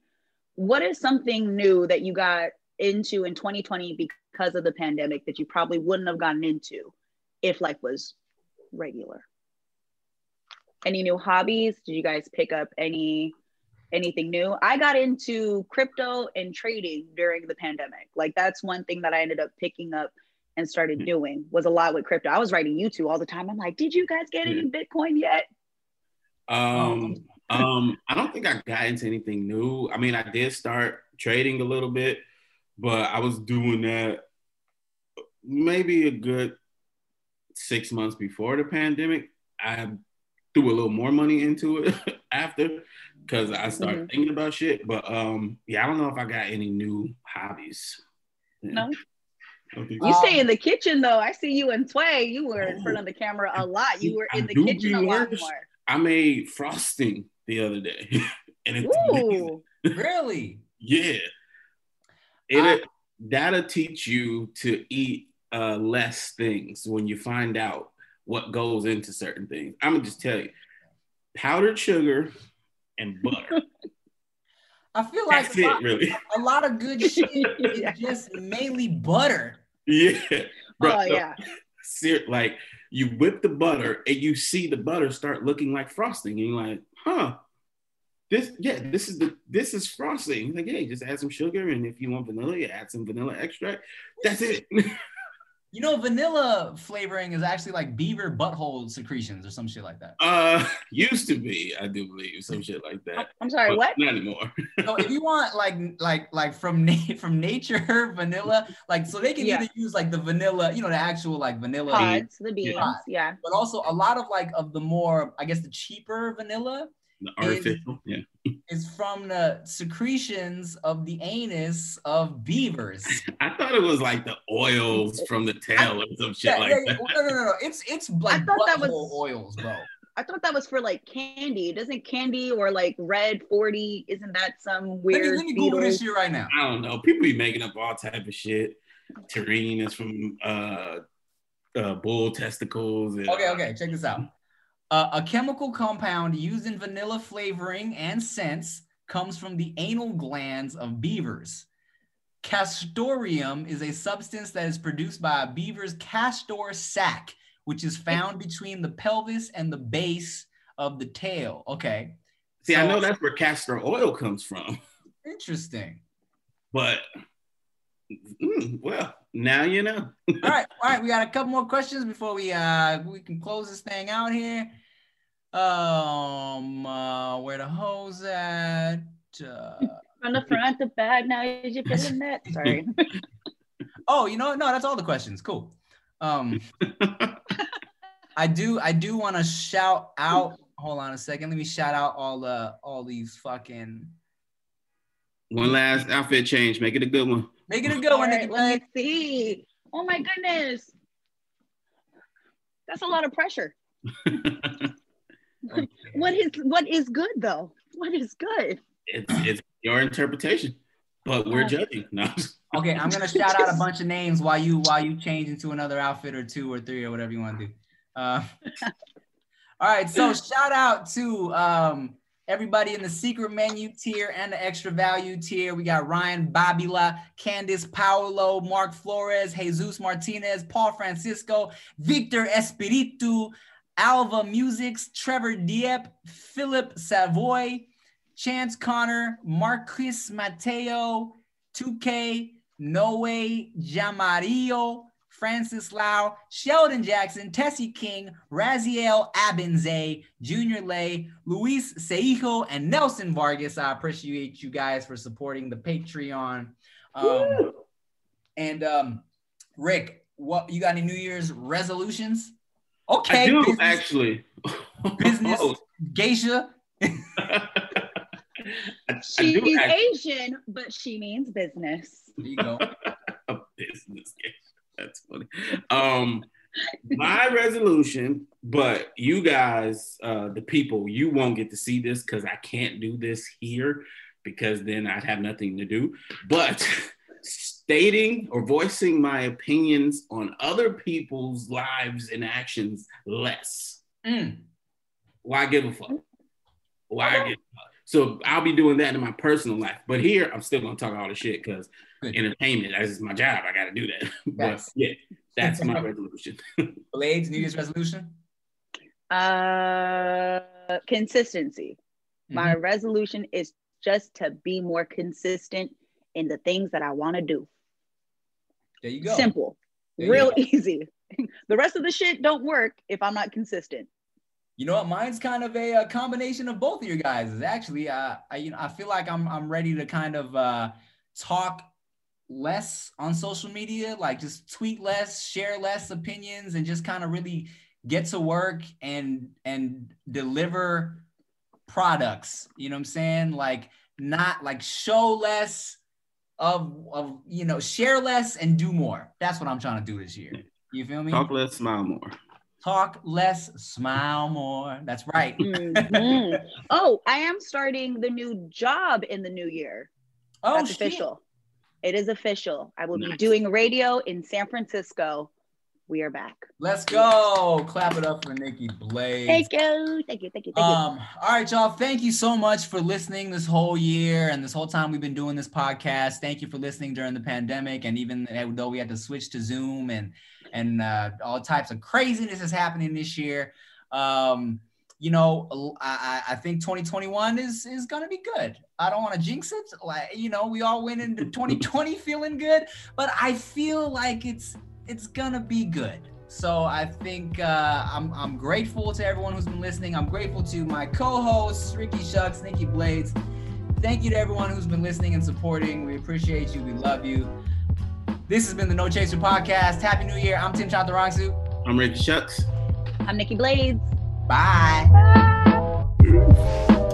What is something new that you got into in 2020 because of the pandemic that you probably wouldn't have gotten into if life was regular? Any new hobbies? Did you guys pick up any anything new? I got into crypto and trading during the pandemic. Like that's one thing that I ended up picking up and started hmm. doing was a lot with crypto. I was writing you YouTube all the time. I'm like, did you guys get hmm. any Bitcoin yet? Um, um um, I don't think I got into anything new. I mean, I did start trading a little bit, but I was doing that maybe a good six months before the pandemic. I threw a little more money into it [laughs] after because I started mm-hmm. thinking about shit. But um, yeah, I don't know if I got any new hobbies. Yeah. No. You stay in the kitchen though. I see you and Tway. You were in front of the camera a lot. You were in the kitchen a lot more. I made frosting the other day, [laughs] and it's Ooh, really, [laughs] yeah. It I, that'll teach you to eat uh, less things when you find out what goes into certain things. I'm gonna just tell you, powdered sugar and butter. [laughs] I feel like That's a, lot, it, really. a lot of good shit is just mainly butter. Yeah. Bro, oh yeah. like you whip the butter and you see the butter start looking like frosting, and you're like, huh. This yeah, this is the this is frosting. Like, hey, just add some sugar, and if you want vanilla, you add some vanilla extract. That's it. [laughs] You know, vanilla flavoring is actually like beaver butthole secretions or some shit like that. Uh, [laughs] used to be, I do believe, some shit like that. I'm sorry, what? Not anymore. [laughs] so if you want like like like from na- [laughs] from nature vanilla, like so they can yeah. either use like the vanilla, you know, the actual like vanilla pods, the beans, yeah. yeah. But also a lot of like of the more, I guess, the cheaper vanilla the artificial, is, yeah. [laughs] Is from the secretions of the anus of beavers. [laughs] I thought it was like the oils from the tail I, or some shit yeah, like yeah, that. No, no, no, no. It's it's like I thought that was oils, bro. I thought that was for like candy. Doesn't candy or like red 40, isn't that some weird? Let me, let me Google this shit right now. I don't know. People be making up all type of shit. Taurine is from uh, uh, bull testicles. And, okay, okay. Check this out. Uh, a chemical compound used in vanilla flavoring and scents comes from the anal glands of beavers. Castoreum is a substance that is produced by a beaver's castor sac, which is found between the pelvis and the base of the tail. Okay. See, so, I know that's where castor oil comes from. Interesting. But mm, well, now you know. all right, all right. We [laughs] got a couple more questions before we uh we can close this thing out here. Um, uh, where the hose at? Uh, From the front, the back. Now is you feeling that? [laughs] Sorry. oh, you know, no, that's all the questions. Cool. Um, I do, I do want to shout out. Hold on a second. Let me shout out all the all these fucking. One last outfit change. Make it a good one. Make it a good one. Right, let me see. Oh my goodness. That's a lot of pressure. [laughs] okay. [laughs] What is what is good though? What is good? It's it's your interpretation, but we're judging. No. [laughs] okay, I'm gonna shout out a bunch of names while you while you change into another outfit or two or three or whatever you want to do. Uh, [laughs] all right, so shout out to um, everybody in the secret menu tier and the extra value tier. We got Ryan Babila, Candice Paolo, Mark Flores, Jesus Martinez, Paul Francisco, Victor Espiritu, Alva Musics, Trevor Diep, Philip Savoy, Chance Connor, Marquis Mateo, 2K, Noe Jamarillo, Francis Lau, Sheldon Jackson, Tessie King, Raziel Abinze, Junior Lay, Luis Seijo, and Nelson Vargas. I appreciate you guys for supporting the Patreon. Um, and um, Rick, what you got any New Year's resolutions? Okay. I do business, actually. Business [laughs] geisha. [laughs] She's Asian, but she means business. There you go. [laughs] business geisha. That's funny. Um, my resolution, but you guys, uh, the people, you won't get to see this because I can't do this here because then I'd have nothing to do. But stating or voicing my opinions on other people's lives and actions less. Mm. Why give a fuck? Why give a fuck? So I'll be doing that in my personal life. But here, I'm still gonna talk all the shit because entertainment, that's my job. I gotta do that. [laughs] but Yes. yeah, that's my [laughs] resolution. [laughs] Blades, New Year's resolution. Uh, consistency. My Mm-hmm. resolution is just to be more consistent in the things that I want to do. There you go. Simple, There real easy. [laughs] the rest of the shit don't work if I'm not consistent. You know what? Mine's kind of a, a combination of both of you guys. Is actually, uh, I you know, I feel like I'm I'm ready to kind of uh, talk less on social media, like just tweet less, share less opinions, and just kind of really get to work and and deliver products. You know what I'm saying? Like not like show less of of you know share less and do more. That's what I'm trying to do this year. You feel me? Talk less, smile more. Talk less, smile more. That's right. Mhm. [laughs] oh, I am starting the new job in the new year. Oh, That's shit. official. It is official. I will be doing radio in San Francisco. We are back. Let's go. Clap it up for Nikki Blades. Thank you. Thank you. Thank you. Thank you. Um, all right, y'all. Thank you so much for listening this whole year and this whole time we've been doing this podcast. Thank you for listening during the pandemic, and even though we had to switch to Zoom and and uh, all types of craziness is happening this year. Um, you know, I, I I think 2021 is is gonna be good. I don't want to jinx it. Like you know, we all went into 2020 [laughs] feeling good, but I feel like it's it's gonna be good. So I think uh, I'm I'm grateful to everyone who's been listening. I'm grateful to my co-hosts Ricky Shucks, Nikki Blades. Thank you to everyone who's been listening and supporting. We appreciate you. We love you. This has been the No Chaser podcast. Happy New Year. I'm Tim Chantarangsu. I'm Ricky Shucks. I'm Nikki Blades. Bye. Bye.